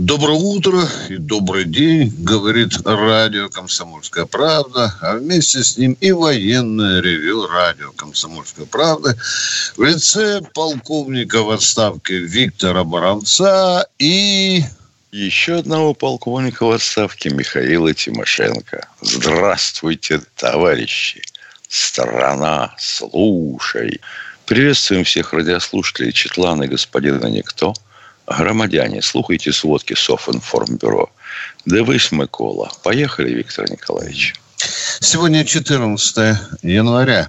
Доброе утро и добрый день, говорит радио «Комсомольская правда», а вместе с ним и военное ревю радио «Комсомольская правда» в лице полковника в отставке Виктора Баранца и... Еще одного полковника в отставке Михаила Тимошенко. Здравствуйте, товарищи! Страна, слушай! Приветствуем всех радиослушателей Четлана и господина Никто – Громадяне, слухайте сводки Софинформбюро. Дивись, Микола. Поехали, Виктор Николаевич. Сегодня 14 января.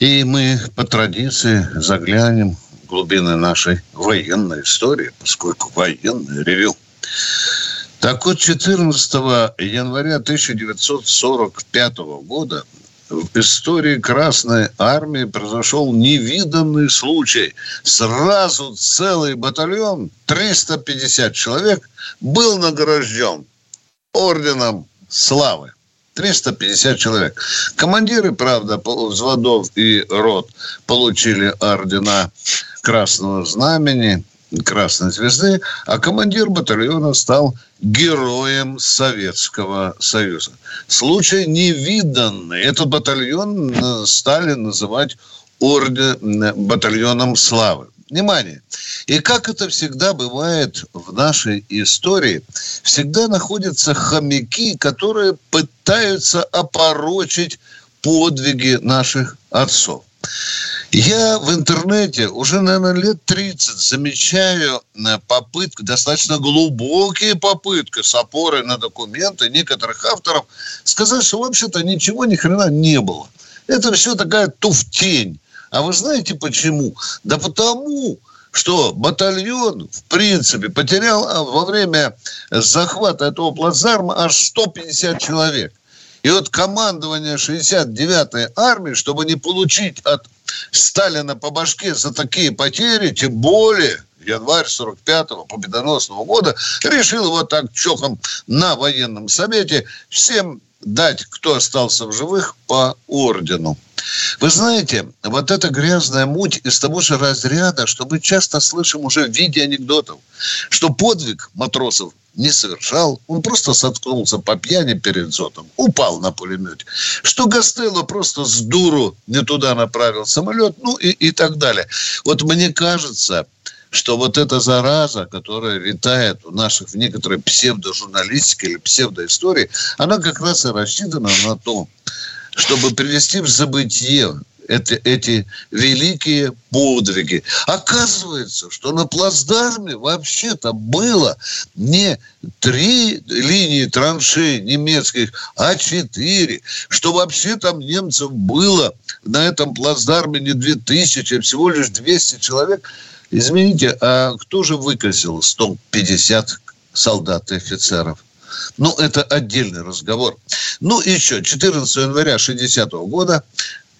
И мы по традиции заглянем в глубины нашей военной истории, поскольку военный ревел. Так вот, 14 января 1945 года в истории Красной Армии произошел невиданный случай. Сразу целый батальон, 350 человек, был награжден орденом славы. 350 человек. Командиры, правда, взводов и рот получили ордена Красного Знамени – Красной Звезды, а командир батальона стал героем Советского Союза. Случай невиданный. Этот батальон э, стали называть орден, батальоном славы. Внимание! И как это всегда бывает в нашей истории, всегда находятся хомяки, которые пытаются опорочить подвиги наших отцов. Я в интернете уже, наверное, лет 30 замечаю э, попытки, достаточно глубокие попытки с опорой на документы некоторых авторов сказать, что вообще-то ничего ни хрена не было. Это все такая туфтень. А вы знаете почему? Да потому, что батальон, в принципе, потерял а, во время захвата этого плацдарма аж 150 человек. И вот командование 69-й армии, чтобы не получить от Сталина по башке за такие потери, тем более январь 45-го победоносного года, решил вот так чохом на военном совете всем дать, кто остался в живых, по ордену. Вы знаете, вот эта грязная муть из того же разряда, что мы часто слышим уже в виде анекдотов, что подвиг матросов не совершал, он просто соткнулся по пьяни перед зотом, упал на пулемете, что Гастелло просто с дуру не туда направил самолет, ну и, и так далее. Вот мне кажется, что вот эта зараза, которая витает у наших в некоторой псевдожурналистике или псевдоистории, она как раз и рассчитана на то, чтобы привести в забытие эти, эти великие подвиги. Оказывается, что на плацдарме вообще-то было не три линии траншей немецких, а четыре. Что вообще там немцев было на этом плацдарме не две тысячи, а всего лишь 200 человек. Извините, а кто же выкосил 150 солдат и офицеров? Ну, это отдельный разговор. Ну, еще 14 января 60 года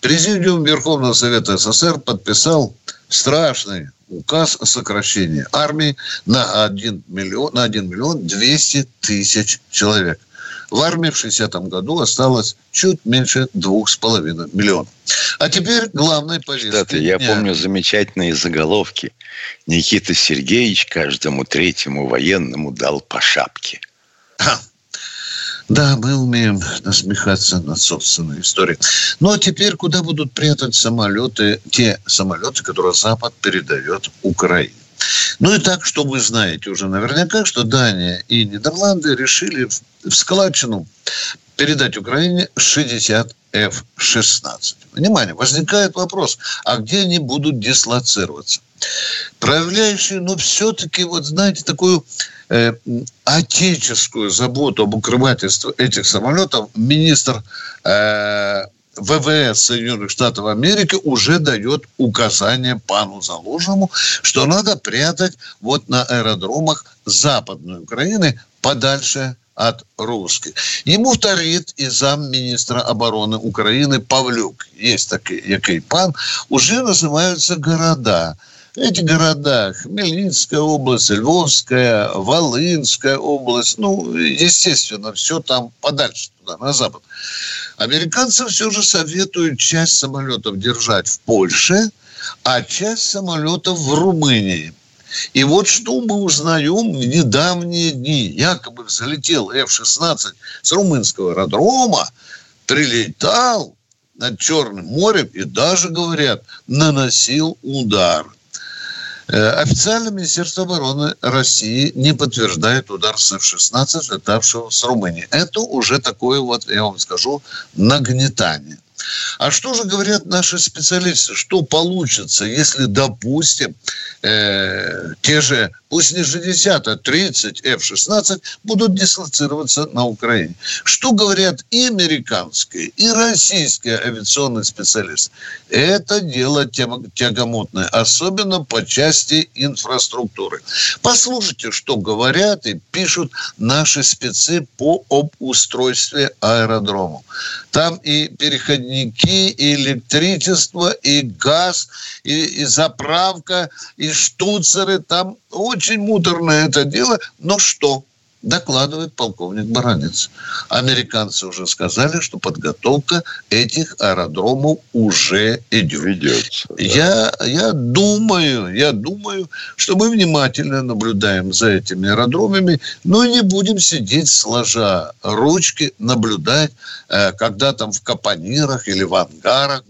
Президиум Верховного Совета СССР подписал страшный указ о сокращении армии на 1 миллион, на 1 миллион 200 тысяч человек. В армии в 60-м году осталось чуть меньше двух с половиной миллионов. А теперь главной повестки. Кстати, я помню замечательные заголовки. Никита Сергеевич каждому третьему военному дал по шапке. Да, мы умеем насмехаться над собственной историей. Ну, а теперь куда будут прятать самолеты, те самолеты, которые Запад передает Украине? Ну и так, что вы знаете уже наверняка, что Дания и Нидерланды решили в складчину передать Украине 60 F-16. Внимание, возникает вопрос, а где они будут дислоцироваться? Проявляющие, ну, все-таки, вот знаете, такую отеческую заботу об укрывательстве этих самолетов министр э, ВВС Соединенных Штатов Америки уже дает указание пану Заложному, что надо прятать вот на аэродромах Западной Украины подальше от русских. Ему вторит и замминистра обороны Украины Павлюк. Есть такой, який пан. Уже называются города. Эти города, Хмельницкая область, Львовская, Волынская область, ну, естественно, все там подальше, туда, на запад. Американцы все же советуют часть самолетов держать в Польше, а часть самолетов в Румынии. И вот что мы узнаем в недавние дни. Якобы залетел F-16 с румынского аэродрома, прилетал над Черным морем и даже, говорят, наносил удар. Э, официально Министерство обороны России не подтверждает удар с F-16, летавшего с Румынии. Это уже такое вот, я вам скажу, нагнетание. А что же говорят наши специалисты? Что получится, если, допустим, э, те же, пусть не 60, а 30 F-16 будут дислоцироваться на Украине? Что говорят и американские, и российские авиационные специалисты? Это дело тягомотное, особенно по части инфраструктуры. Послушайте, что говорят и пишут наши спецы по обустройстве аэродрома. Там и переходники, и электричество, и газ, и, и заправка, и штуцеры. Там очень муторное это дело. Но что? Докладывает полковник Баранец. Американцы уже сказали, что подготовка этих аэродромов уже идет. Ведется, да. я, я думаю, я думаю, что мы внимательно наблюдаем за этими аэродромами, но не будем сидеть сложа ручки, наблюдать, э, когда там в капонирах или в ангарах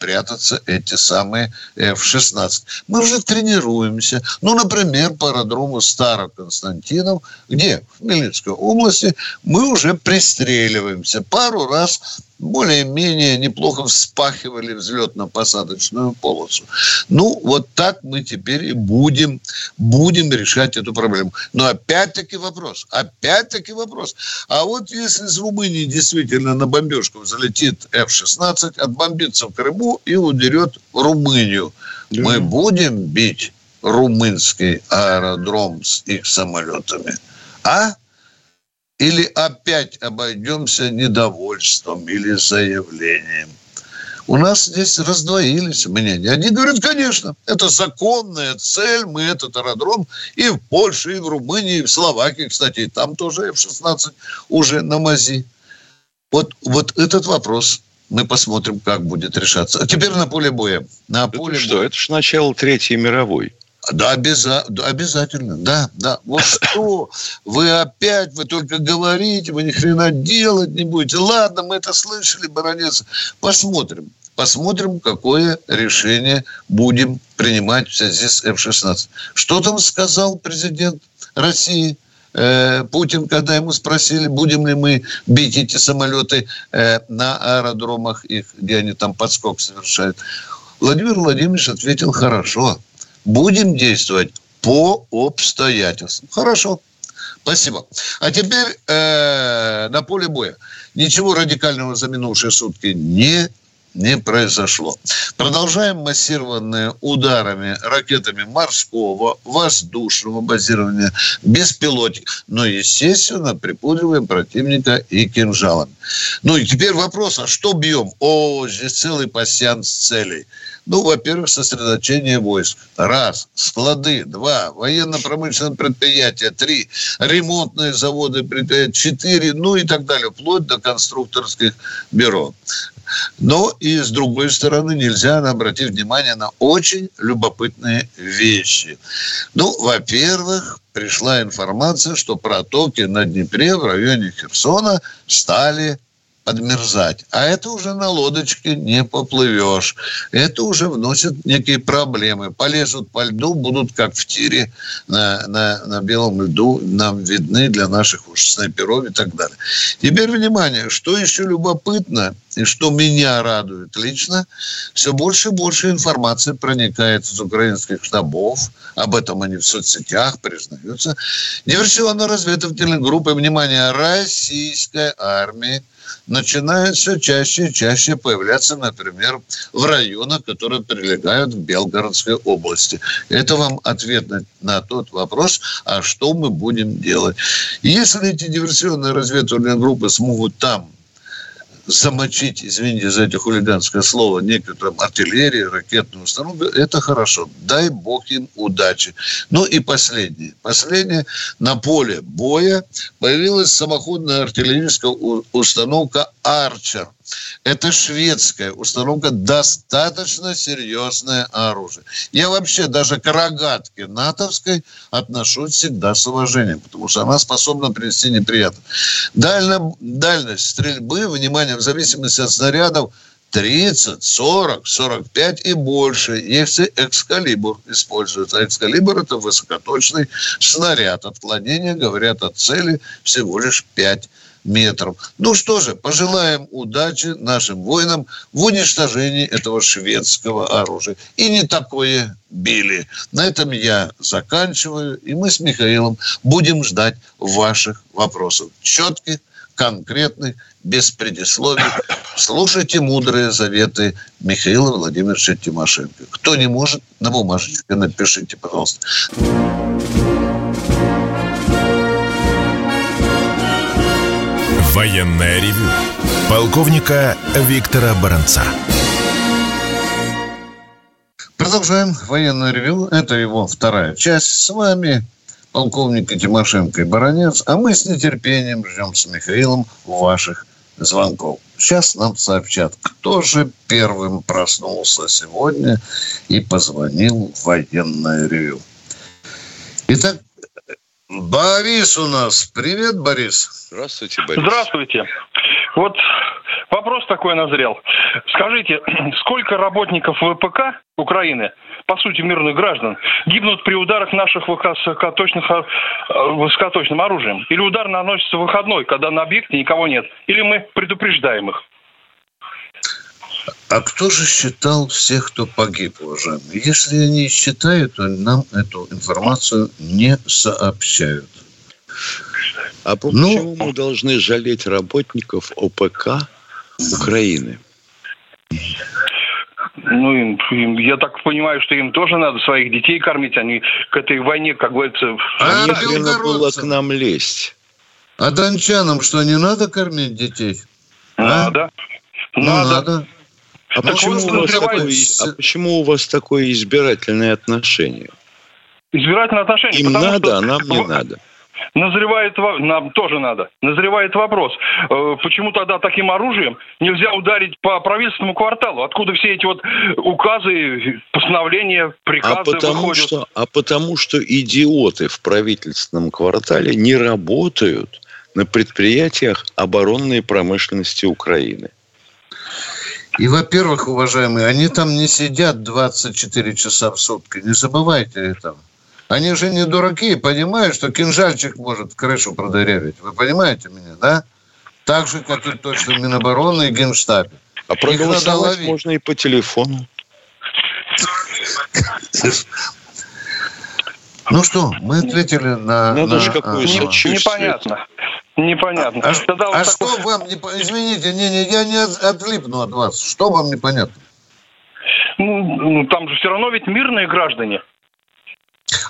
прятаться эти самые F-16. Мы уже тренируемся. Ну, например, по аэродрому Староконстантинов, где в Хмельницкой области мы уже пристреливаемся. Пару раз более-менее неплохо вспахивали взлетно-посадочную полосу. Ну, вот так мы теперь и будем, будем решать эту проблему. Но опять-таки вопрос, опять-таки вопрос. А вот если из Румынии действительно на бомбежку залетит F-16, отбомбится в Крыму и удерет Румынию, да. мы будем бить румынский аэродром с их самолетами? А? Или опять обойдемся недовольством или заявлением? У нас здесь раздвоились мнения. Они говорят, конечно, это законная цель, мы этот аэродром и в Польше, и в Румынии, и в Словакии, кстати, и там тоже F-16 уже на мази. Вот, вот этот вопрос мы посмотрим, как будет решаться. А теперь на поле боя. На это поле что? Боя. Это же начало Третьей мировой. Да, обяза... да, обязательно, да, да. Вот что, вы опять, вы только говорите, вы ни хрена делать не будете. Ладно, мы это слышали, баронец. Посмотрим, посмотрим, какое решение будем принимать в связи с F-16. Что там сказал президент России? Э, Путин, когда ему спросили, будем ли мы бить эти самолеты э, на аэродромах их, где они там подскок совершают, Владимир Владимирович ответил хорошо будем действовать по обстоятельствам. Хорошо. Спасибо. А теперь э, на поле боя. Ничего радикального за минувшие сутки не не произошло. Продолжаем массированные ударами ракетами морского, воздушного базирования, беспилотник. Но, естественно, припудриваем противника и кинжалами. Ну и теперь вопрос, а что бьем? О, здесь целый пассианс целей. Ну, во-первых, сосредоточение войск. Раз. Склады. Два. Военно-промышленные предприятия. Три. Ремонтные заводы, предприятия. Четыре. Ну и так далее. Вплоть до конструкторских бюро. Но и с другой стороны нельзя обратить внимание на очень любопытные вещи. Ну, во-первых, пришла информация, что протоки на Днепре в районе Херсона стали подмерзать. А это уже на лодочке не поплывешь. Это уже вносит некие проблемы. Полезут по льду, будут как в тире на, на, на белом льду, нам видны для наших уж снайперов и так далее. Теперь внимание, что еще любопытно и что меня радует лично, все больше и больше информации проникает из украинских штабов, об этом они в соцсетях признаются, диверсионно-разведывательной группы, внимание, российской армии начинает все чаще и чаще появляться, например, в районах, которые прилегают к Белгородской области. Это вам ответ на, на тот вопрос, а что мы будем делать. Если эти диверсионные разведывательные группы смогут там замочить, извините за это хулиганское слово, некоторым артиллерии, ракетную установку, это хорошо. Дай бог им удачи. Ну и последнее. Последнее. На поле боя появилась самоходная артиллерийская установка «Арчер». Это шведская установка, достаточно серьезное оружие. Я вообще даже к рогатке натовской отношусь всегда с уважением, потому что она способна принести неприятность. Дально, дальность стрельбы, внимание, в зависимости от снарядов, 30, 40, 45 и больше. Если экскалибур используется. Экскалибур – это высокоточный снаряд. Отклонения говорят о цели всего лишь 5 метров. Ну что же, пожелаем удачи нашим воинам в уничтожении этого шведского оружия. И не такое били. На этом я заканчиваю. И мы с Михаилом будем ждать ваших вопросов. Четких, конкретных, без предисловий. Слушайте мудрые заветы Михаила Владимировича Тимошенко. Кто не может, на бумажечке напишите, пожалуйста. Военное ревю полковника Виктора Баранца. Продолжаем военное ревю. Это его вторая часть. С вами полковник Тимошенко и Баранец. А мы с нетерпением ждем с Михаилом ваших звонков. Сейчас нам сообщат, кто же первым проснулся сегодня и позвонил в военное ревю. Итак, Борис у нас. Привет, Борис. Здравствуйте, Борис. Здравствуйте. Вот вопрос такой назрел. Скажите, сколько работников ВПК Украины, по сути мирных граждан, гибнут при ударах наших высокоточных, э, высокоточным оружием? Или удар наносится в выходной, когда на объекте никого нет? Или мы предупреждаем их? А кто же считал всех, кто погиб, уважаемые? Если они считают, то нам эту информацию не сообщают. А ну, почему мы должны жалеть работников ОПК Украины? Ну, им, им, я так понимаю, что им тоже надо своих детей кормить, они к этой войне, как говорится... А не было к нам лезть. А дончанам что, не надо кормить детей? Надо. А? Надо. Ну, надо. А почему, у вас такое, а почему у вас такое избирательное отношение? Избирательное отношение? Им надо, что... а нам не надо. Назревает, нам тоже надо, назревает вопрос, э, почему тогда таким оружием нельзя ударить по правительственному кварталу? Откуда все эти вот указы, постановления, приказы а потому выходят? Что, а потому что идиоты в правительственном квартале не работают на предприятиях оборонной промышленности Украины. И, во-первых, уважаемые, они там не сидят 24 часа в сутки. Не забывайте этого. Они же не дураки, понимают, что кинжальчик может крышу продырявить. Вы понимаете меня, да? Так же, как и точно Минобороны и Генштабе. А проголосовать можно и по телефону. Ну что, мы ответили на... Надо на, же какое а, Непонятно. Непонятно. А, а, а что вам не... Извините, не, не, я не отлипну от вас. Что вам непонятно? Ну, ну, там же все равно ведь мирные граждане.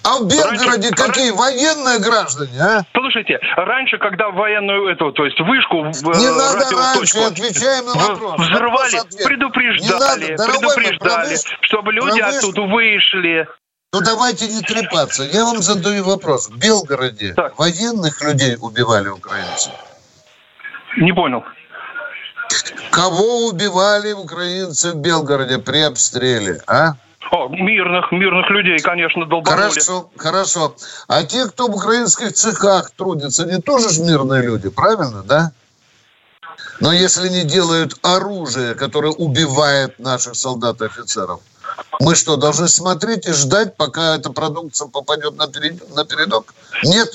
А в Белгороде раньше, какие раньше, военные граждане, а? Слушайте, раньше, когда военную эту, то есть вышку Не надо раньше, отвечаем на вопрос. Взрывали, вопрос предупреждали, надо, предупреждали, чтобы люди оттуда вышли. Ну давайте не трепаться. Я вам задаю вопрос. В Белгороде так. военных людей убивали украинцы? Не понял. Кого убивали украинцы в Белгороде при обстреле, а? О, мирных, мирных людей, конечно, долбанули. Хорошо, хорошо. А те, кто в украинских цехах трудятся, они тоже же мирные люди, правильно, да? Но если не делают оружие, которое убивает наших солдат и офицеров, мы что, должны смотреть и ждать, пока эта продукция попадет на, перед... на передок? Нет.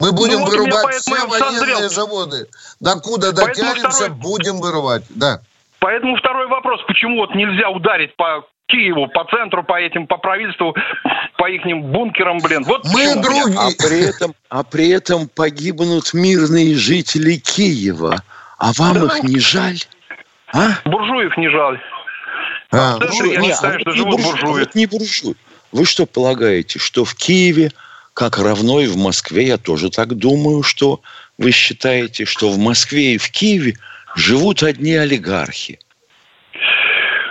Мы будем ну, вырубать все военные заводы. Докуда дотянемся, второй... будем вырывать. Да. Поэтому второй вопрос. Почему вот нельзя ударить по Киеву, по центру, по этим, по правительству, по их бункерам, блин. Вот Мы другие. А при, этом, а при этом погибнут мирные жители Киева. А вам да. их не жаль? А? Буржуев не жаль. А, буржуй, я не, не знаю, что живут буржуи. буржуи. Вот не буржуи. Вы что полагаете, что в Киеве, как равно и в Москве, я тоже так думаю, что вы считаете, что в Москве и в Киеве живут одни олигархи?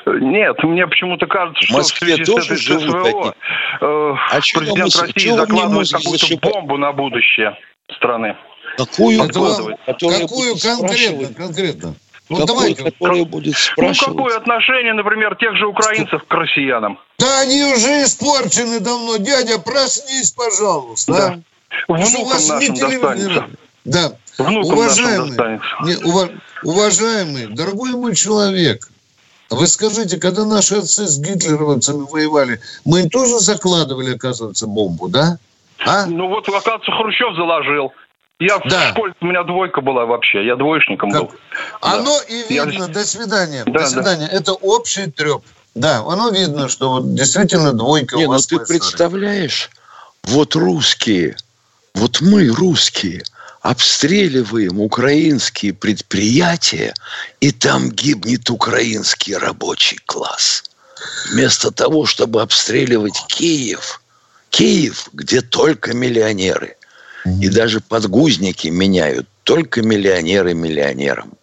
Нет, мне почему-то кажется, что в Москве в тоже живут СВО, э, а президент мы, России закладывает какую-то бомбу на будущее страны. Какую? Какую, какую конкретно? конкретно? Ну, какой, давайте. Который как, будет спрашивать. Ну, какое отношение, например, тех же украинцев к россиянам? Да они уже испорчены давно. Дядя, проснись, пожалуйста. Да. А? Внукам нашим достанется. Да. Внукам уважаемый, не, уваж, уважаемый, дорогой мой человек, вы скажите, когда наши отцы с гитлеровцами воевали, мы им тоже закладывали, оказывается, бомбу, да? А? Ну вот, оказывается, Хрущев заложил. Я да. в школе, у меня двойка была вообще, я двоечником как? был. Оно да. и видно, я... до свидания, да, до свидания. Да. Это общий треп. Да, оно видно, что вот действительно двойка Не, у вас. Ну ты представляешь, вот русские, вот мы, русские, обстреливаем украинские предприятия, и там гибнет украинский рабочий класс. Вместо того, чтобы обстреливать Киев, Киев, где только миллионеры – и даже подгузники меняют только миллионеры миллионерам.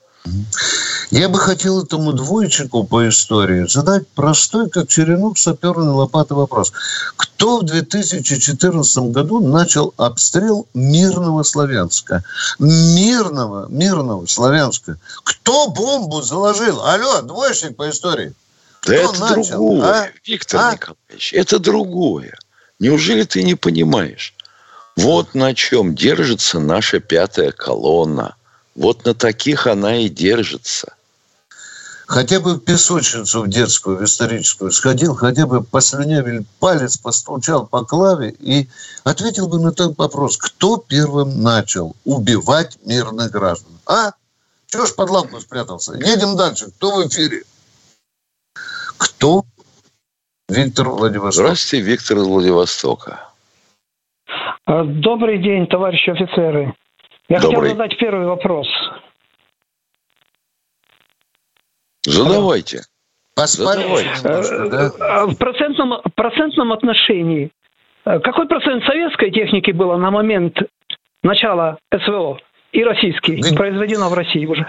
Я бы хотел этому двойчику по истории задать простой, как черенок саперной лопаты вопрос. Кто в 2014 году начал обстрел мирного Славянска? Мирного, мирного Славянска. Кто бомбу заложил? Алло, двойщик по истории. Да Кто это начал, другое, а? Виктор а? Николаевич, это другое. Неужели ты не понимаешь? Вот на чем держится наша пятая колонна. Вот на таких она и держится. Хотя бы в песочницу в детскую, в историческую сходил, хотя бы послюнявил палец, постучал по клаве и ответил бы на тот вопрос, кто первым начал убивать мирных граждан. А? Чего ж под лампу спрятался? Едем дальше. Кто в эфире? Кто? Виктор Владивосток. Здравствуйте, Виктор из Владивостока. А, добрый день, товарищи офицеры. Я Добрый. хотел задать первый вопрос. Задавайте. Э, а в процентном, процентном отношении, э, какой процент советской техники было на момент начала СВО и российский, Где? произведено в России уже?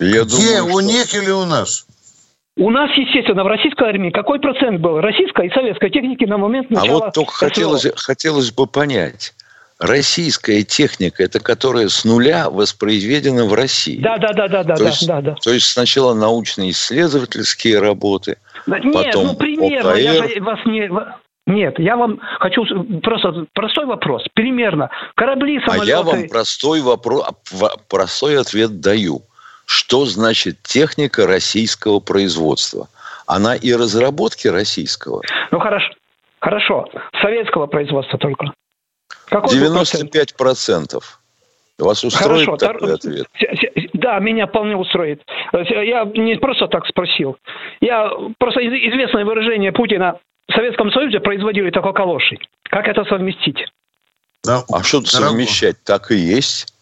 Я Где, думаю, у что... них или у нас? У нас, естественно, в российской армии какой процент был российской и советской техники на момент начала... А вот только хотелось, хотелось бы понять. Российская техника, это которая с нуля воспроизведена в России. Да, да, да, да, да, то да, есть, да, да. То есть сначала научно-исследовательские работы, да, Нет, потом ну примерно, ОКР. я вас не... Нет, я вам хочу просто простой вопрос. Примерно. Корабли, самолеты... А я вам простой вопрос, простой ответ даю. Что значит техника российского производства? Она и разработки российского. Ну хорошо, хорошо. Советского производства только. Какой 95 процентов. Вас устроит Хорошо, такой ответ? Да, меня вполне устроит. Я не просто так спросил. Я просто известное выражение Путина в Советском Союзе производили только калоши. Как это совместить? Да. А что совмещать? Так и есть.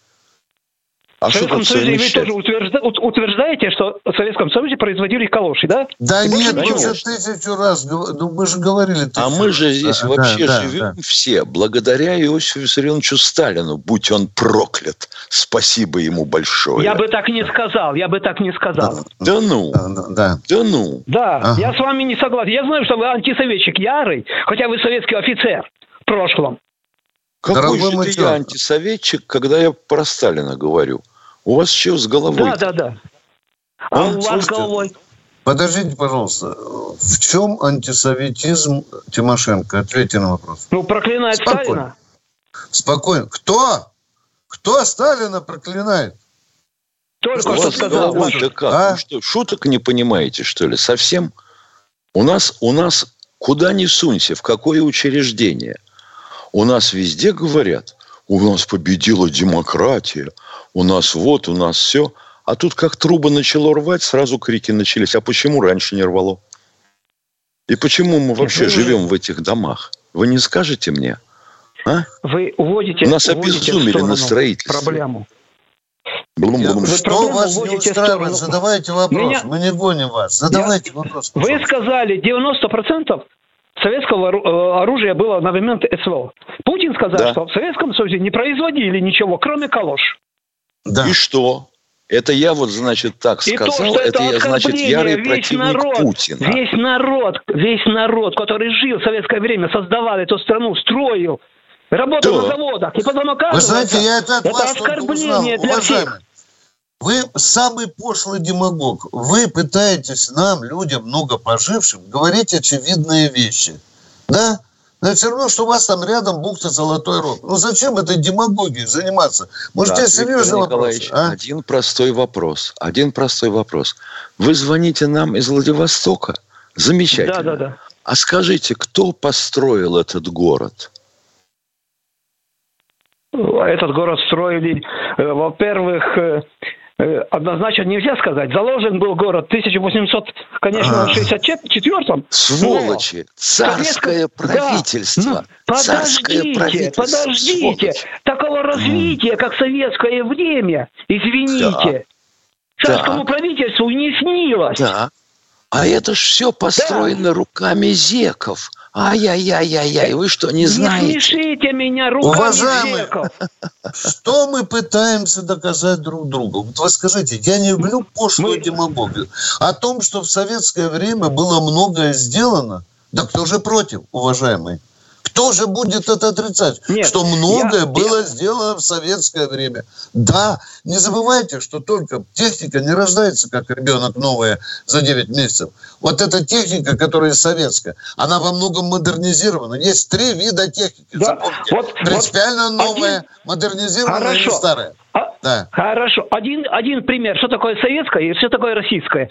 А в Советском Союзе вы тоже утвержда, утверждаете, что в Советском Союзе производили калоши, да? Да И нет, мы уже тысячу раз, ну, мы же говорили. А мы же здесь да, вообще да, живем да. все благодаря Иосифу Виссарионовичу Сталину, будь он проклят. Спасибо ему большое. Я бы так не сказал, я бы так не сказал. Да, да ну, да, да. да ну. Да, ага. я с вами не согласен. Я знаю, что вы антисоветчик ярый, хотя вы советский офицер в прошлом. Какой Дорогой же ты я антисоветчик, когда я про Сталина говорю? У вас что с головой? Да, да, да. А, а у вас с головой? Подождите, пожалуйста, в чем антисоветизм Тимошенко? Ответьте на вопрос. Ну, проклинает Спокойно. Сталина. Спокойно. Кто? Кто Сталина проклинает? Только что сказал. как? А? Ну что, шуток не понимаете, что ли? Совсем? У нас, у нас куда ни сунься, в какое учреждение. У нас везде говорят, у нас победила демократия, у нас вот, у нас все. А тут как трубы начало рвать, сразу крики начались. А почему раньше не рвало? И почему мы вообще живем в этих домах? Вы не скажете мне? А? Вы уводите, У нас обезумели на строительстве. Проблему. Блум, блум. Вы что вас не устраивает? Задавайте вопрос. Меня... Мы не гоним вас. Задавайте Я... вопрос. Пожалуйста. Вы сказали 90% советского э, оружия было на момент СВО. Путин сказал, да. что в Советском Союзе не производили ничего, кроме калош. Да. И что? Это я вот, значит, так сказал, то, это, это я, значит, ярый весь противник народ, Путина. Весь народ, весь народ, который жил в советское время, создавал эту страну, строил, работал да. на заводах, и потом оказывается, Вы знаете, я это от это вас оскорбление для всех. Вы самый пошлый демагог. Вы пытаетесь нам, людям, много пожившим, говорить очевидные вещи. Да? Но все равно, что у вас там рядом бухта Золотой Рог. Ну зачем этой демагогией заниматься? Может, да, серьезный вопрос? А? Один простой вопрос. Один простой вопрос. Вы звоните нам из Владивостока? Замечательно. Да, да, да. А скажите, кто построил этот город? Этот город строили, э, во-первых, Э, однозначно нельзя сказать. Заложен был город в 1800, конечно, 64-м. Сволочи! Но... Царское правительство! Да. Подождите, правительство. подождите! Сволочь. Такого развития, как советское время, извините, да. царскому да. правительству не снилось. Да. А это ж все построено да. руками зеков. Ай-яй-яй-яй-яй, вы что, не знаете? Не смешите меня руками Уважаемые, что мы пытаемся доказать друг другу? Вот вы скажите, я не люблю пошлую мы... демагогию. О том, что в советское время было многое сделано, да кто же против, уважаемый? Кто же будет это отрицать? Нет, что многое я, было я... сделано в советское время. Да, не забывайте, что только техника не рождается, как ребенок новая за 9 месяцев. Вот эта техника, которая советская, она во многом модернизирована. Есть три вида техники. Да. Запомните. Вот, Принципиально вот новая, один... модернизированная Хорошо. и старая. Да. Хорошо. Один, один пример, что такое советское и что такое российское.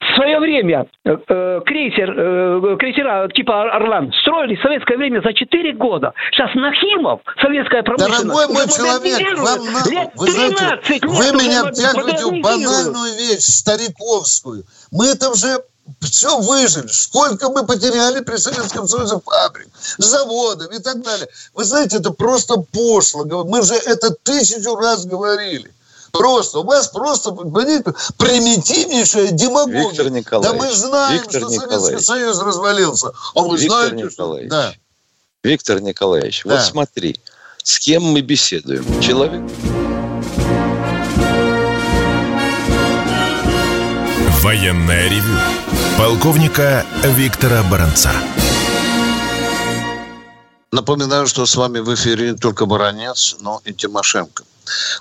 В свое время э, э крейсер, э, крейсера типа «Орлан» строили в советское время за 4 года. Сейчас Нахимов, советская промышленность... Дорогой мой человек, вам надо... Вы, знаете, вы меня втягиваете в банальную вещь, стариковскую. Мы это уже все выжили. Сколько мы потеряли при Советском Союзе фабрик, заводов и так далее. Вы знаете, это просто пошло. Мы же это тысячу раз говорили. Просто. У вас просто, понимаете, примитивнейшая демагогия. Виктор Николаевич. Да мы знаем, Виктор что Николаевич. Советский Союз развалился. А вы Виктор знаете, Николаевич. что... Да. Виктор Николаевич, да. вот смотри, с кем мы беседуем. Человек... Военная ревю полковника Виктора Баранца. Напоминаю, что с вами в эфире не только Баранец, но и Тимошенко.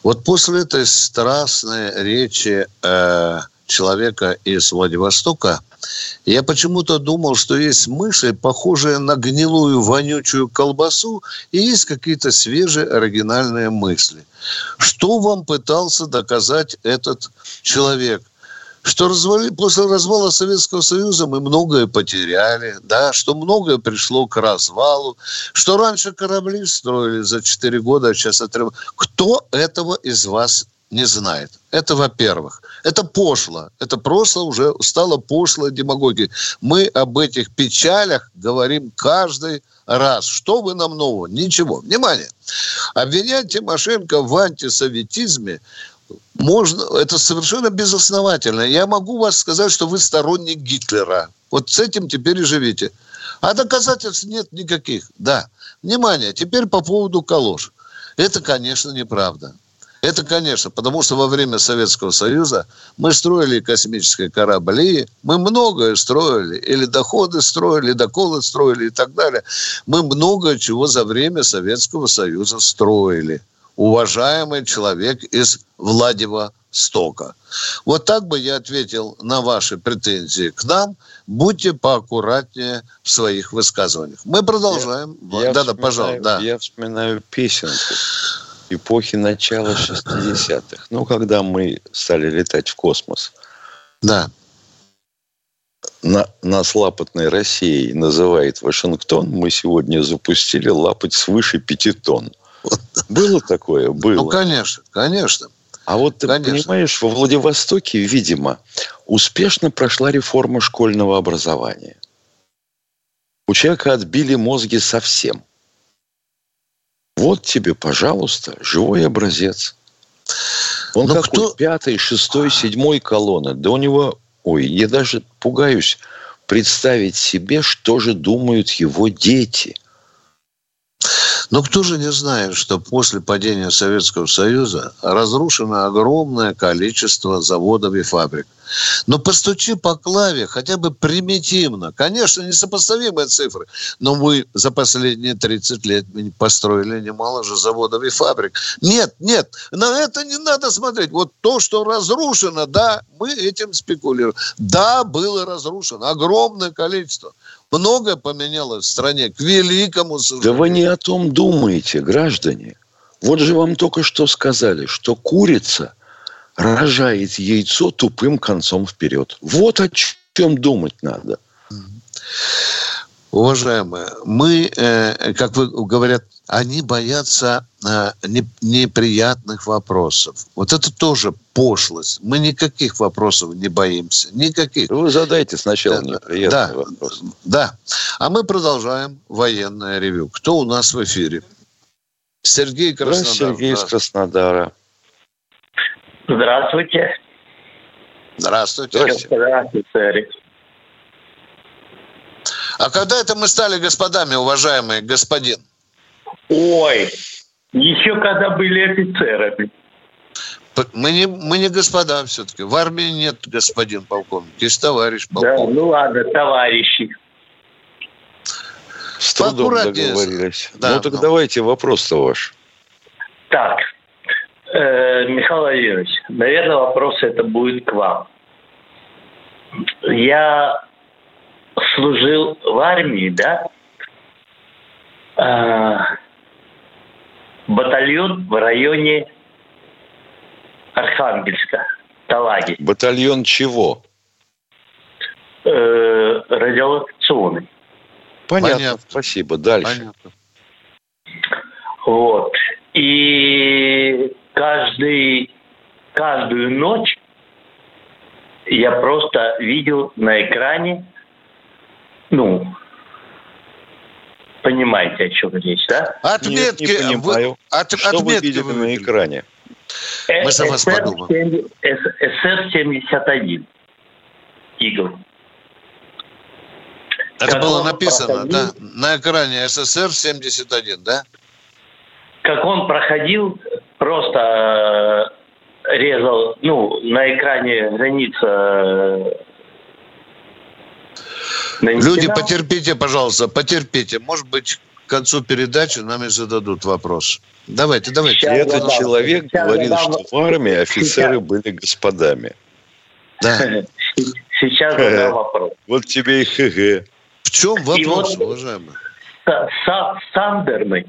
Вот после этой страстной речи э, человека из Владивостока я почему-то думал, что есть мыши, похожие на гнилую вонючую колбасу, и есть какие-то свежие оригинальные мысли. Что вам пытался доказать этот человек – что развали, после развала Советского Союза мы многое потеряли, да, что многое пришло к развалу, что раньше корабли строили за 4 года, а сейчас отрыв... Кто этого из вас не знает? Это, во-первых. Это пошло. Это просто уже стало пошло демагогией. Мы об этих печалях говорим каждый раз. Что вы нам нового? Ничего. Внимание. Обвинять Тимошенко в антисоветизме можно, это совершенно безосновательно. Я могу вас сказать, что вы сторонник Гитлера. Вот с этим теперь и живите. А доказательств нет никаких. Да. Внимание, теперь по поводу калош. Это, конечно, неправда. Это, конечно, потому что во время Советского Союза мы строили космические корабли, мы многое строили, или доходы строили, доколы строили и так далее. Мы много чего за время Советского Союза строили уважаемый человек из Владивостока. Вот так бы я ответил на ваши претензии к нам. Будьте поаккуратнее в своих высказываниях. Мы продолжаем. Я, да, да, пожалуйста. Да. Я вспоминаю песенку эпохи начала 60-х. Ну, когда мы стали летать в космос. Да. На, нас лапотной Россией называет Вашингтон. Мы сегодня запустили лапать свыше пяти тонн. Было такое? Было. Ну, конечно, конечно. А вот ты Конечно. понимаешь, во Владивостоке, видимо, успешно прошла реформа школьного образования. У человека отбили мозги совсем. Вот тебе, пожалуйста, живой образец. Он Но какой? Кто... Пятый, шестой, седьмой колонны. Да у него... Ой, я даже пугаюсь представить себе, что же думают его дети – но кто же не знает, что после падения Советского Союза разрушено огромное количество заводов и фабрик. Но постучи по клаве хотя бы примитивно. Конечно, несопоставимые цифры, но мы за последние 30 лет построили немало же заводов и фабрик. Нет, нет, на это не надо смотреть. Вот то, что разрушено, да, мы этим спекулируем. Да, было разрушено огромное количество – Многое поменялось в стране, к великому сожалению. Да вы не о том думаете, граждане. Вот же вам только что сказали, что курица рожает яйцо тупым концом вперед. Вот о чем думать надо. Уважаемые, мы, э, как вы говорят, они боятся э, неприятных вопросов. Вот это тоже пошлость. Мы никаких вопросов не боимся. Никаких. Вы задайте сначала да, неприятный да, вопрос. Да. А мы продолжаем военное ревю. Кто у нас в эфире? Сергей Краснодар. Сергей из Краснодара. Здравствуйте. Здравствуйте. Здравствуйте. А когда это мы стали господами, уважаемый господин? Ой, еще когда были офицерами. Мы не, мы не господа все-таки. В армии нет господин полковник. Есть товарищ полковник. Да, ну ладно, товарищи. С трудом договорились. Да, ну так ну. давайте вопрос-то ваш. Так, э, Михаил Владимирович, наверное, вопрос это будет к вам. Я служил в армии, да? Э, батальон в районе Архангельска, Талаги. Батальон чего? Э, радиолокационный. Понятно, Понятно. спасибо. Дальше. Понятно. Вот. И каждый, каждую ночь я просто видел на экране, ну, понимаете, о чем речь, да? Отметки. Нет, не понимаю. Вы, от, что отметки вы видели вы на экране? Мы за вас подумаем. СС-71. Игл. Это как было написано, проходил, да? На экране СССР-71, да? Как он проходил, просто э, резал, ну, на экране граница Люди, потерпите, пожалуйста, потерпите. Может быть, к концу передачи нам и зададут вопрос. Давайте, давайте. Сейчас Этот задам. человек Сейчас говорит, задам. что в армии офицеры Сейчас. были господами. Да. Сейчас задам вопрос. Вот тебе и ХГ. В чем вопрос, вот уважаемый? С Сандерной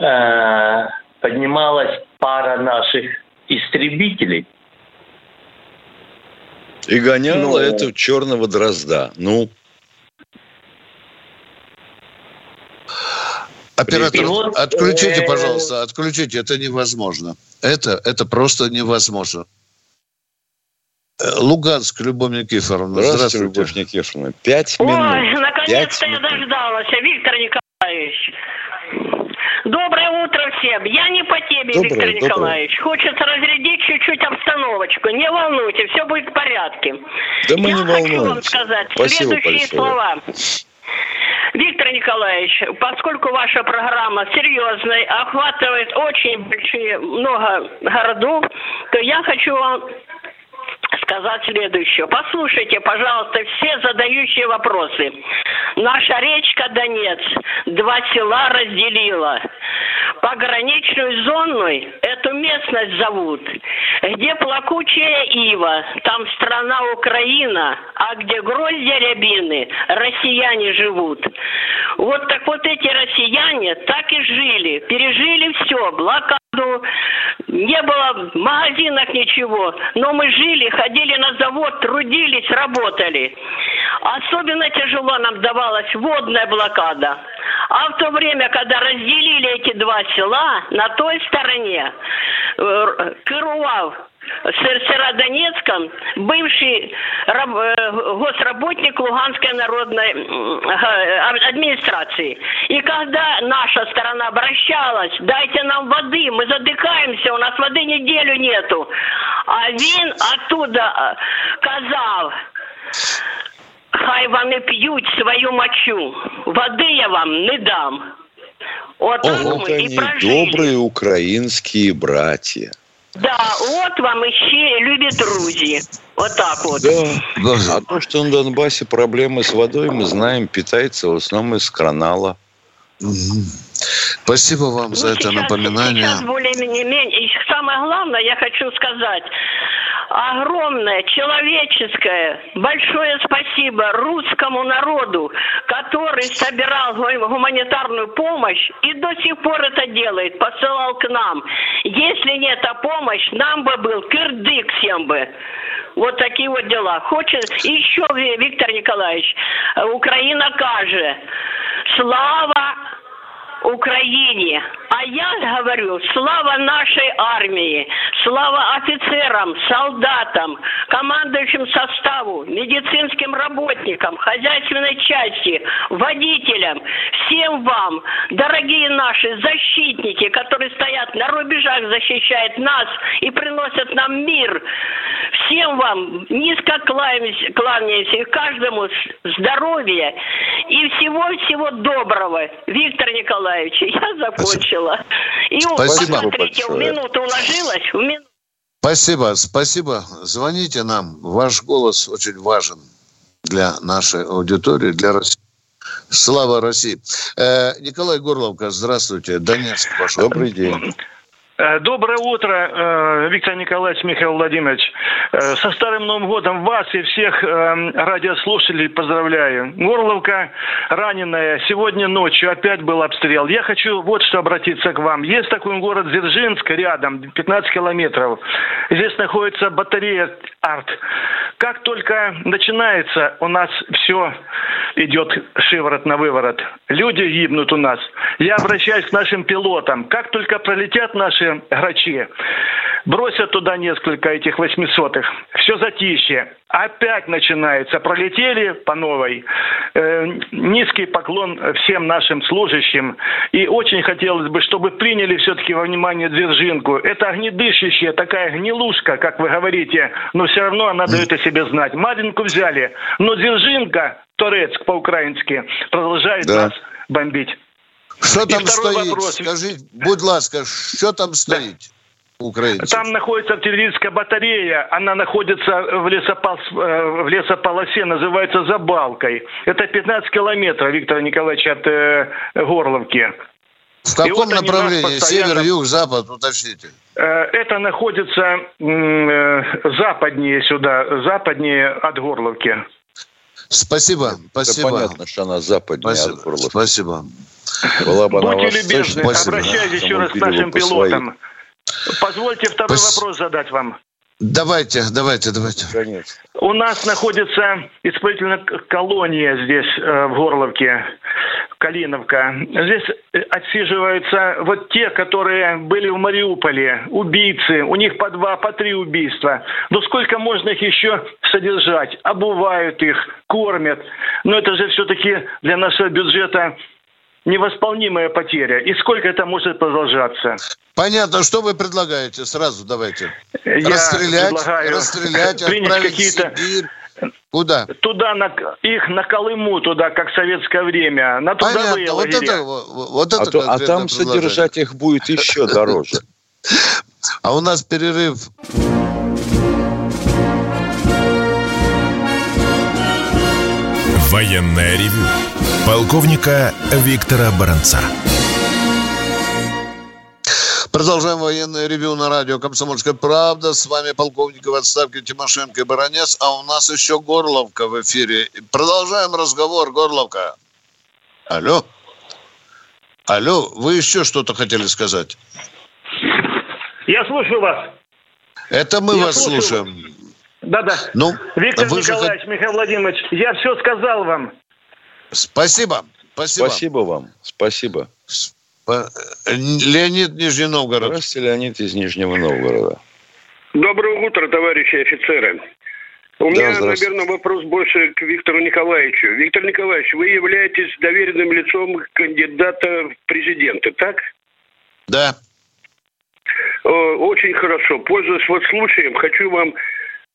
э, поднималась пара наших истребителей и гоняла ну, этого черного дрозда. Ну. Оператор, вот, отключите, э, пожалуйста, отключите. Это невозможно. Это, это просто невозможно. Э, Луганск, Любовь Никифоровна. Здравствуйте, Здравствуйте. Любовь Никифоровна. Пять минут. Ой, наконец-то я дождалась, Виктор Николаевич. Доброе утро всем. Я не по теме, доброе, Виктор доброе. Николаевич. Хочется разрядить чуть-чуть обстановочку. Не волнуйте, все будет в порядке. Да мы Я не хочу волнуемся. вам сказать Спасибо следующие большое. слова. Виктор Николаевич, поскольку ваша программа серьезная, охватывает очень большие, много городов, то я хочу вам сказать следующее. Послушайте, пожалуйста, все задающие вопросы. Наша речка Донец два села разделила. Пограничную зону эту местность зовут, где плакучая ива, там страна Украина, а где гроздья рябины, россияне живут. Вот так вот эти россияне так и жили, пережили все, блокаду, не было в магазинах ничего, но мы жили, ходили на завод, трудились, работали. Особенно тяжело нам давалась водная блокада. А в то время, когда разделили эти два села, на той стороне э, Кырувал в Северодонецком бывший э, госработник Луганской народной администрации. И когда наша сторона обращалась, дайте нам воды, мы задыхаемся, у нас воды неделю нету. А він оттуда казав, хай вони п'ють свою мочу, воды я вам не дам. Вот Ого, мы они добрые украинские братья. Да, вот вам еще любят друзья. Вот так вот. Да. А то, что на Донбассе проблемы с водой, мы знаем, питается в основном из канала. Спасибо вам ну, за это сейчас, напоминание. Сейчас более-менее. Самое главное, я хочу сказать, огромное человеческое большое спасибо русскому народу, который собирал гуманитарную помощь и до сих пор это делает, посылал к нам. Если не эта помощь, нам бы был кирдык всем бы. Вот такие вот дела. Хочет еще, Виктор Николаевич, Украина каже, слава Украине. А я говорю, слава нашей армии, слава офицерам, солдатам, командующим составу, медицинским работникам, хозяйственной части, водителям, всем вам, дорогие наши защитники, которые стоят на рубежах, защищают нас и приносят нам мир. Всем вам низко кланяемся, и каждому здоровья и всего-всего доброго. Виктор Николаевич, я закончила. И Спасибо. посмотрите, в минуту уложилась, в минуту. Спасибо, спасибо. Звоните нам. Ваш голос очень важен для нашей аудитории, для России. Слава России. Э, Николай Горловка, здравствуйте. Донецк, ваш Добрый день. Э, доброе утро, э, Виктор Николаевич, Михаил Владимирович. Э, со Старым Новым годом вас и всех радиослушателей поздравляю. Горловка раненая. Сегодня ночью опять был обстрел. Я хочу вот что обратиться к вам. Есть такой город Дзержинск рядом, 15 километров. Здесь находится батарея «Арт». Как только начинается, у нас все идет шиворот на выворот. Люди гибнут у нас. Я обращаюсь к нашим пилотам. Как только пролетят наши грачи, бросят туда несколько этих восьмисотых, все затишье. Опять начинается. Пролетели по новой. Э, низкий поклон всем нашим служащим. И очень хотелось бы, чтобы приняли все-таки во внимание Дзержинку. Это огнедышащая такая гнилушка, как вы говорите, но все равно она дает о себе знать. Маринку взяли, но Дзержинка, Торецк по-украински, продолжает да. нас бомбить. Что там стоит? Вопрос. Скажи, будь ласка, что там стоит? Да украинцев? Там находится артиллерийская батарея, она находится в, лесопол... Э, в лесополосе, называется Забалкой. Это 15 километров, Виктор Николаевич, от э, Горловки. В каком вот направлении? Постоянно... Север, юг, запад, уточните. Э, это находится э, западнее сюда, западнее от Горловки. Спасибо, спасибо. Это понятно, что она западнее спасибо, от Горловки. Спасибо. Была бы Будьте любезны, обращайтесь еще раз к нашим пилотам. Позвольте второй Пос... вопрос задать вам. Давайте, давайте, давайте. Конечно. У нас находится исправительная колония здесь, э, в Горловке, Калиновка. Здесь э, отсиживаются вот те, которые были в Мариуполе, убийцы. У них по два, по три убийства. Но сколько можно их еще содержать? Обувают их, кормят. Но это же все-таки для нашего бюджета невосполнимая потеря. И сколько это может продолжаться? Понятно. Что вы предлагаете? Сразу давайте. Я расстрелять, предлагаю расстрелять, принять какие-то... Куда? Туда, на, их на Колыму, туда, как в советское время, на трудовые Понятно. Вот это, вот это а, то, а там содержать их будет еще дороже. А у нас перерыв. Военная ревю. Полковника Виктора Баранца. Продолжаем военное ревю на радио «Комсомольская правда». С вами полковник в отставке Тимошенко и Баранец. А у нас еще Горловка в эфире. Продолжаем разговор. Горловка. Алло. Алло, вы еще что-то хотели сказать? Я слушаю вас. Это мы я вас слушаем. Да-да. Ну, Виктор Николаевич, же... Михаил Владимирович, я все сказал вам. Спасибо. Спасибо. Спасибо вам. Спасибо. Леонид Нижний Новгород. Здравствуйте, Леонид из Нижнего Новгорода. Доброе утро, товарищи офицеры. У да, меня, наверное, вопрос больше к Виктору Николаевичу. Виктор Николаевич, вы являетесь доверенным лицом кандидата в президенты, так? Да. Очень хорошо. Пользуясь вот случаем, хочу вам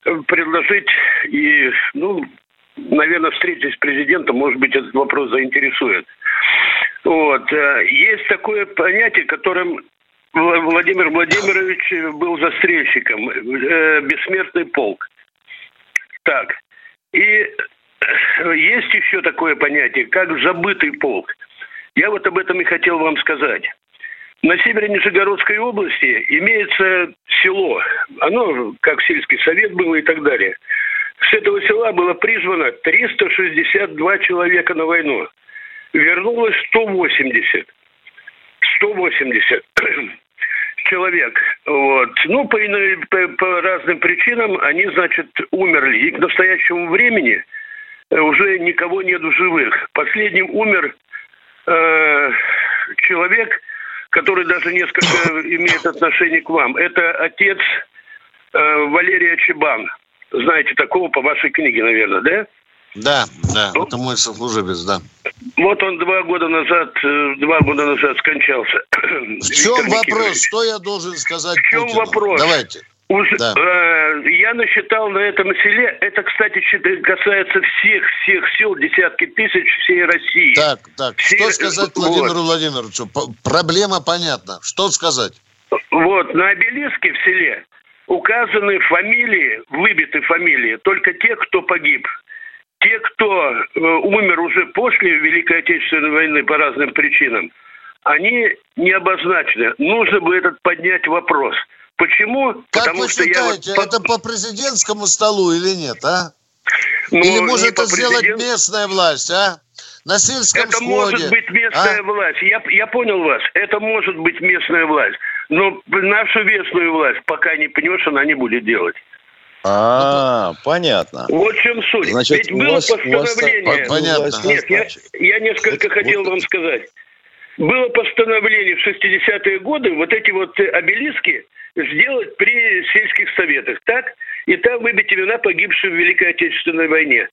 э, предложить и, ну, наверное, встретитесь с президентом, может быть, этот вопрос заинтересует. Вот. Э, есть такое понятие, которым Владимир Владимирович был застрельщиком. Э, бессмертный полк. Так. И есть еще такое понятие, как забытый полк. Я вот об этом и хотел вам сказать. На севере Нижегородской области имеется село. Оно как сельский совет было и так далее. С этого села было призвано 362 человека на войну. Вернулось 180. 180 человек. Вот. Ну, по, по, по разным причинам они, значит, умерли. И к настоящему времени уже никого нет в живых. Последним умер э, человек, который даже несколько имеет отношение к вам. Это отец э, Валерия Чебан. Знаете такого по вашей книге, наверное, да? Да, да, ну, это мой сослуживец, да. Вот он два года назад, э, два года назад скончался. В чем вопрос? Что я должен сказать В чем Путину? вопрос? Давайте. Уже, да. э, я насчитал на этом селе, это, кстати, касается всех, всех сел, десятки тысяч всей России. Так, так, Все, что сказать Владимиру вот. Владимировичу? Проблема понятна. Что сказать? Вот, на обелиске в селе указаны фамилии, выбиты фамилии, только те, кто погиб. Те, кто э, умер уже после Великой Отечественной войны по разным причинам, они не обозначены. Нужно бы этот поднять вопрос – Почему? Как Потому вы что считаете, я вот... это по президентскому столу или нет, а? Ну, или может это сделать местная власть, а? На сельском Это сходе. может быть местная а? власть. Я, я понял вас. Это может быть местная власть. Но нашу местную власть пока не пнешь, она не будет делать. А, понятно. Вот в чем суть. Значит, Ведь было вас, постановление. Вас, понятно. Нет, я, я несколько вот, хотел вот. вам сказать. Было постановление в 60-е годы, вот эти вот обелиски сделать при сельских советах, так? И там выбить имена погибших в Великой Отечественной войне.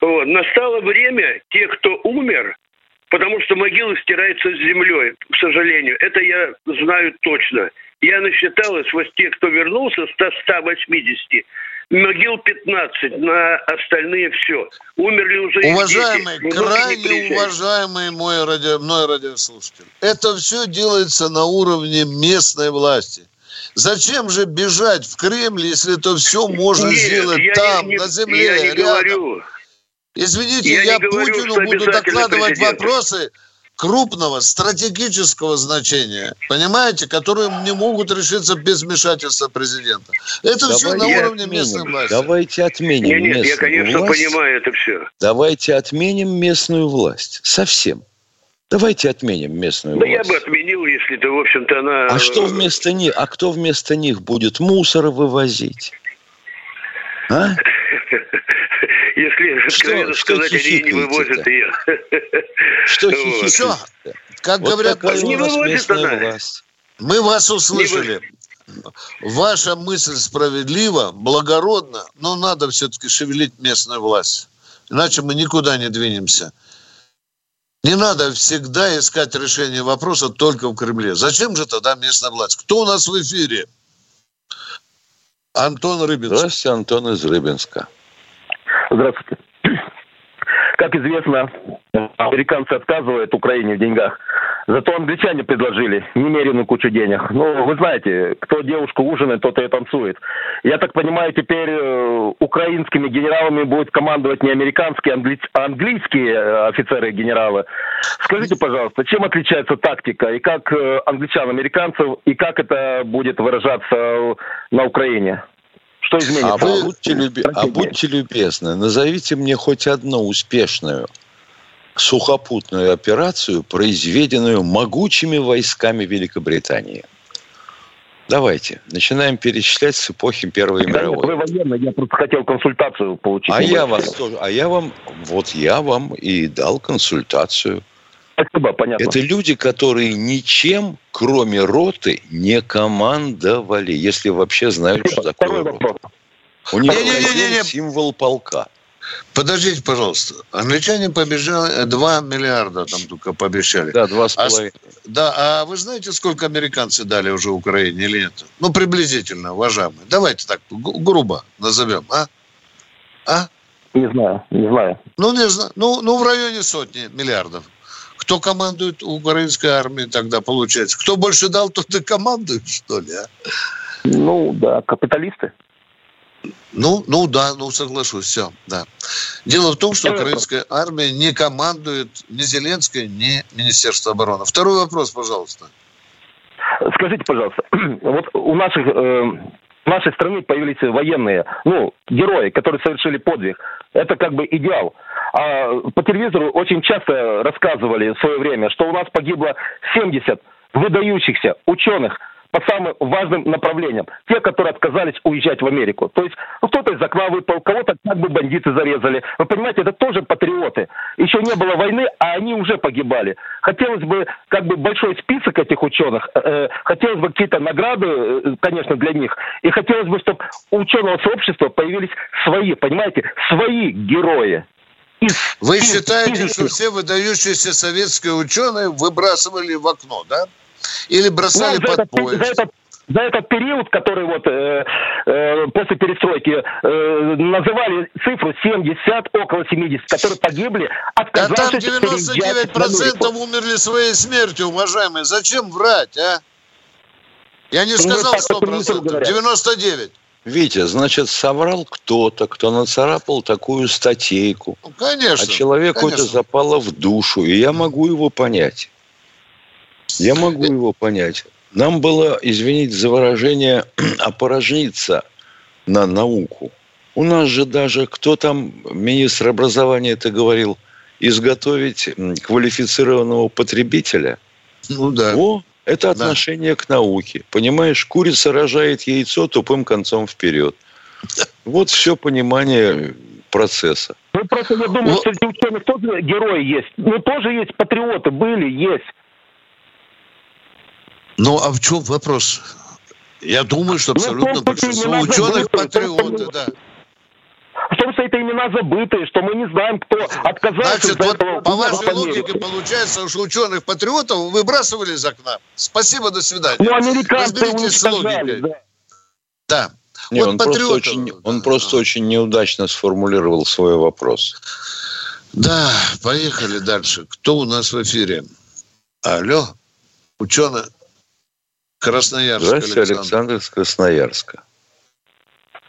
Вот. Настало время тех, кто умер, потому что могилы стираются с землей, к сожалению. Это я знаю точно. Я насчитал из тех, кто вернулся, 100, 180, могил 15, на остальные все. Умерли уже Уважаемый, дети. крайне уважаемый мой радио, мой радиослушатель, это все делается на уровне местной власти. Зачем же бежать в Кремль, если это все можно Нет, сделать там, не, на земле, я не рядом? Говорю. Извините, я, я Путину говорю, буду докладывать вопросы крупного стратегического значения, понимаете, которые не могут решиться без вмешательства президента. Это Давай все на уровне отменим. местной власти. Давайте отменим нет, нет, местную я, конечно, власть. понимаю это все. Давайте отменим местную власть. Совсем. Давайте отменим местную да власть. я бы отменил, если то, в общем-то, она... А что вместо них? А кто вместо них будет мусор вывозить? А? Если что, сказать, они не вывозят ее. Что хихикаете? Как вот говорят, не вывозит она. Власть. Мы вас услышали. Ваша мысль справедлива, благородна, но надо все-таки шевелить местную власть. Иначе мы никуда не двинемся. Не надо всегда искать решение вопроса только в Кремле. Зачем же тогда местная власть? Кто у нас в эфире? Антон Рыбинск. Здравствуйте, Антон из Рыбинска. Здравствуйте. Как известно, американцы отказывают Украине в деньгах. Зато англичане предложили немеренную кучу денег. Ну, вы знаете, кто девушку ужинает, тот и танцует. Я так понимаю, теперь э, украинскими генералами будут командовать не американские, а английские э, офицеры и генералы. Скажите, пожалуйста, чем отличается тактика и как э, англичан, американцев, и как это будет выражаться на Украине? Что изменится? А, вы, будьте, люби... а будьте любезны, назовите мне хоть одну успешную сухопутную операцию, произведенную могучими войсками Великобритании. Давайте, начинаем перечислять с эпохи Первой да мировой. Вы военный, я просто хотел консультацию получить. А я вас тоже, а я вам, вот я вам и дал консультацию. Спасибо, понятно. Это люди, которые ничем, кроме роты, не командовали, если вообще знают, что такое рота. У них не, не, не, символ полка. Подождите, пожалуйста. Англичане побежали 2 миллиарда там только пообещали. Да, 2,5. А, да, а вы знаете, сколько американцы дали уже Украине или нет? Ну, приблизительно, уважаемые. Давайте так, грубо назовем, а? А? Не знаю, не знаю. Ну, не знаю. Ну, ну, в районе сотни миллиардов. Кто командует украинской армией тогда, получается? Кто больше дал, тот и командует, что ли, а? Ну, да, капиталисты. Ну, ну да, ну соглашусь, все, да. Дело в том, что украинская армия не командует ни Зеленской, ни Министерство обороны. Второй вопрос, пожалуйста. Скажите, пожалуйста, вот у наших э, в нашей страны появились военные, ну, герои, которые совершили подвиг. Это как бы идеал. А по телевизору очень часто рассказывали в свое время, что у нас погибло 70 выдающихся ученых – по самым важным направлениям. Те, которые отказались уезжать в Америку. То есть ну, кто-то из окна выпал, кого-то как бы бандиты зарезали. Вы понимаете, это тоже патриоты. Еще не было войны, а они уже погибали. Хотелось бы как бы большой список этих ученых, э, э хотелось бы какие-то награды, э, конечно, для них. И хотелось бы, чтобы у ученого сообщества появились свои, понимаете, свои герои. Из, Вы из, считаете, из, что все выдающиеся советские ученые выбрасывали в окно, да? Или бросали ну, под поезд? За этот, за этот период, который вот э, э, после перестройки э, называли цифру 70, около 70, которые погибли, отказавшись А там 99% умерли своей смертью, уважаемые. Зачем врать, а? Я не сказал 100%, 99%. Витя, значит, соврал кто-то, кто нацарапал такую статейку. Ну, конечно. А человеку конечно. это запало в душу, и я могу его понять. Я могу его понять. Нам было, извините за выражение, опорожниться на науку. У нас же даже, кто там, министр образования это говорил, изготовить квалифицированного потребителя. Ну да. О, это отношение да. к науке. Понимаешь, курица рожает яйцо тупым концом вперед. Вот все понимание процесса. Ну, просто я думаю, что среди ученых тоже герои есть. Ну, тоже есть патриоты, были, есть. Ну, а в чем вопрос? Я думаю, что ну, абсолютно ну, большинство ученых патриоты, да. Потому что это имена забытые, что мы не знаем, кто отказался Значит, вот этого, по вашей логике получается, что ученых патриотов выбрасывали из окна. Спасибо, до свидания. Ну, американцы Разберитесь с логикой. Да. да. Не, вот он, просто очень, он просто очень неудачно сформулировал свой вопрос. Да, поехали дальше. Кто у нас в эфире? Алло, ученый. Красноярск. Здравствуйте, Александр. Александр из Красноярска.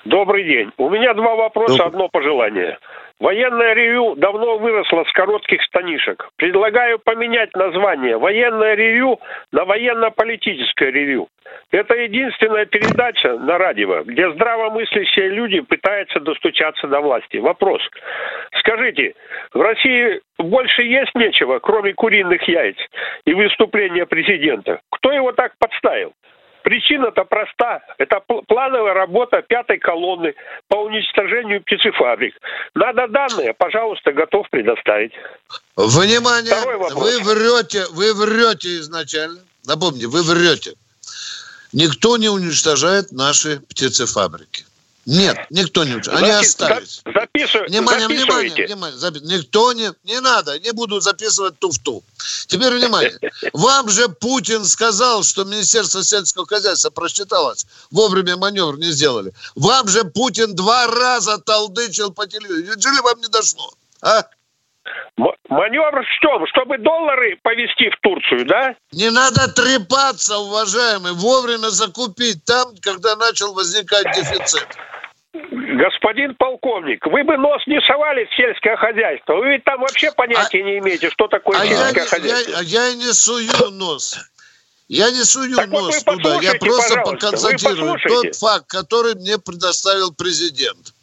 Добрый день. У меня два вопроса, Добрый. одно пожелание. Военное ревю давно выросло с коротких станишек. Предлагаю поменять название «Военное ревю» на «Военно-политическое ревю». Это единственная передача на радио, где здравомыслящие люди пытаются достучаться до власти. Вопрос. Скажите, в России больше есть нечего, кроме куриных яиц и выступления президента? Кто его так подставил? Причина-то проста. Это плановая работа пятой колонны по уничтожению птицефабрик. Надо данные, пожалуйста, готов предоставить. Внимание! Вы врете, вы врете изначально. Напомните, вы врете. Никто не уничтожает наши птицефабрики. Нет, никто не учил. Они Запис, остались. Записывай, внимание, внимание, внимание. Запис, никто не... Не надо, не буду записывать туфту. Теперь внимание. Вам же Путин сказал, что Министерство сельского хозяйства просчиталось. Вовремя маневр не сделали. Вам же Путин два раза толдычил по телевизору. Неужели вам не дошло? А? Маневр в чем? Чтобы доллары повезти в Турцию, да? Не надо трепаться, уважаемый. Вовремя закупить там, когда начал возникать дефицит. Господин полковник, вы бы нос не совали в сельское хозяйство. Вы ведь там вообще понятия а, не имеете, что такое а сельское я, хозяйство. Я, я не сую нос. Я не сую так нос вот туда. Я просто констатирую тот факт, который мне предоставил президент.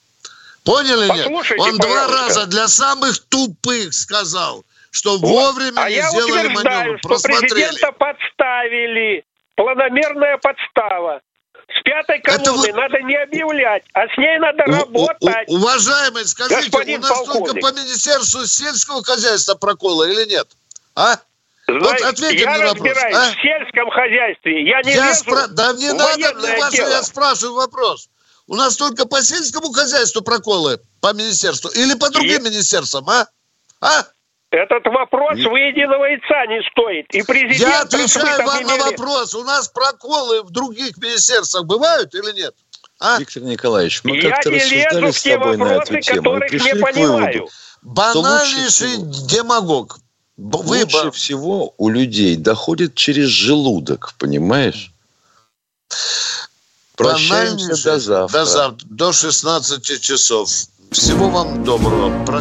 Поняли нет? Он два раза для самых тупых сказал, что вовремя а не сделали маневр. Что президента подставили планомерная подстава. С пятой колонной вы... надо не объявлять, а с ней надо у, работать. У, у, уважаемый, скажите, Господин у нас полковник. только по Министерству сельского хозяйства проколы или нет? А? Знаете, вот ответьте я мне разбираюсь вопрос, а? в сельском хозяйстве. Я не я лезу спра... Да не надо мне ваше, я спрашиваю вопрос. У нас только по сельскому хозяйству проколы по министерству или по другим И... министерствам, а? А? Этот вопрос и... выеденного яйца не стоит. И президент... Я отвечаю вам на вопрос. У нас проколы в других министерствах бывают или нет? А? Виктор Николаевич, мы как-то рассуждали с тобой на эту тему и пришли к выводу, Банальнейший демагог. Выбор. Лучше всего у людей доходит через желудок, понимаешь? Прощаемся до завтра. До завтра, до 16 часов. Всего вам доброго. Про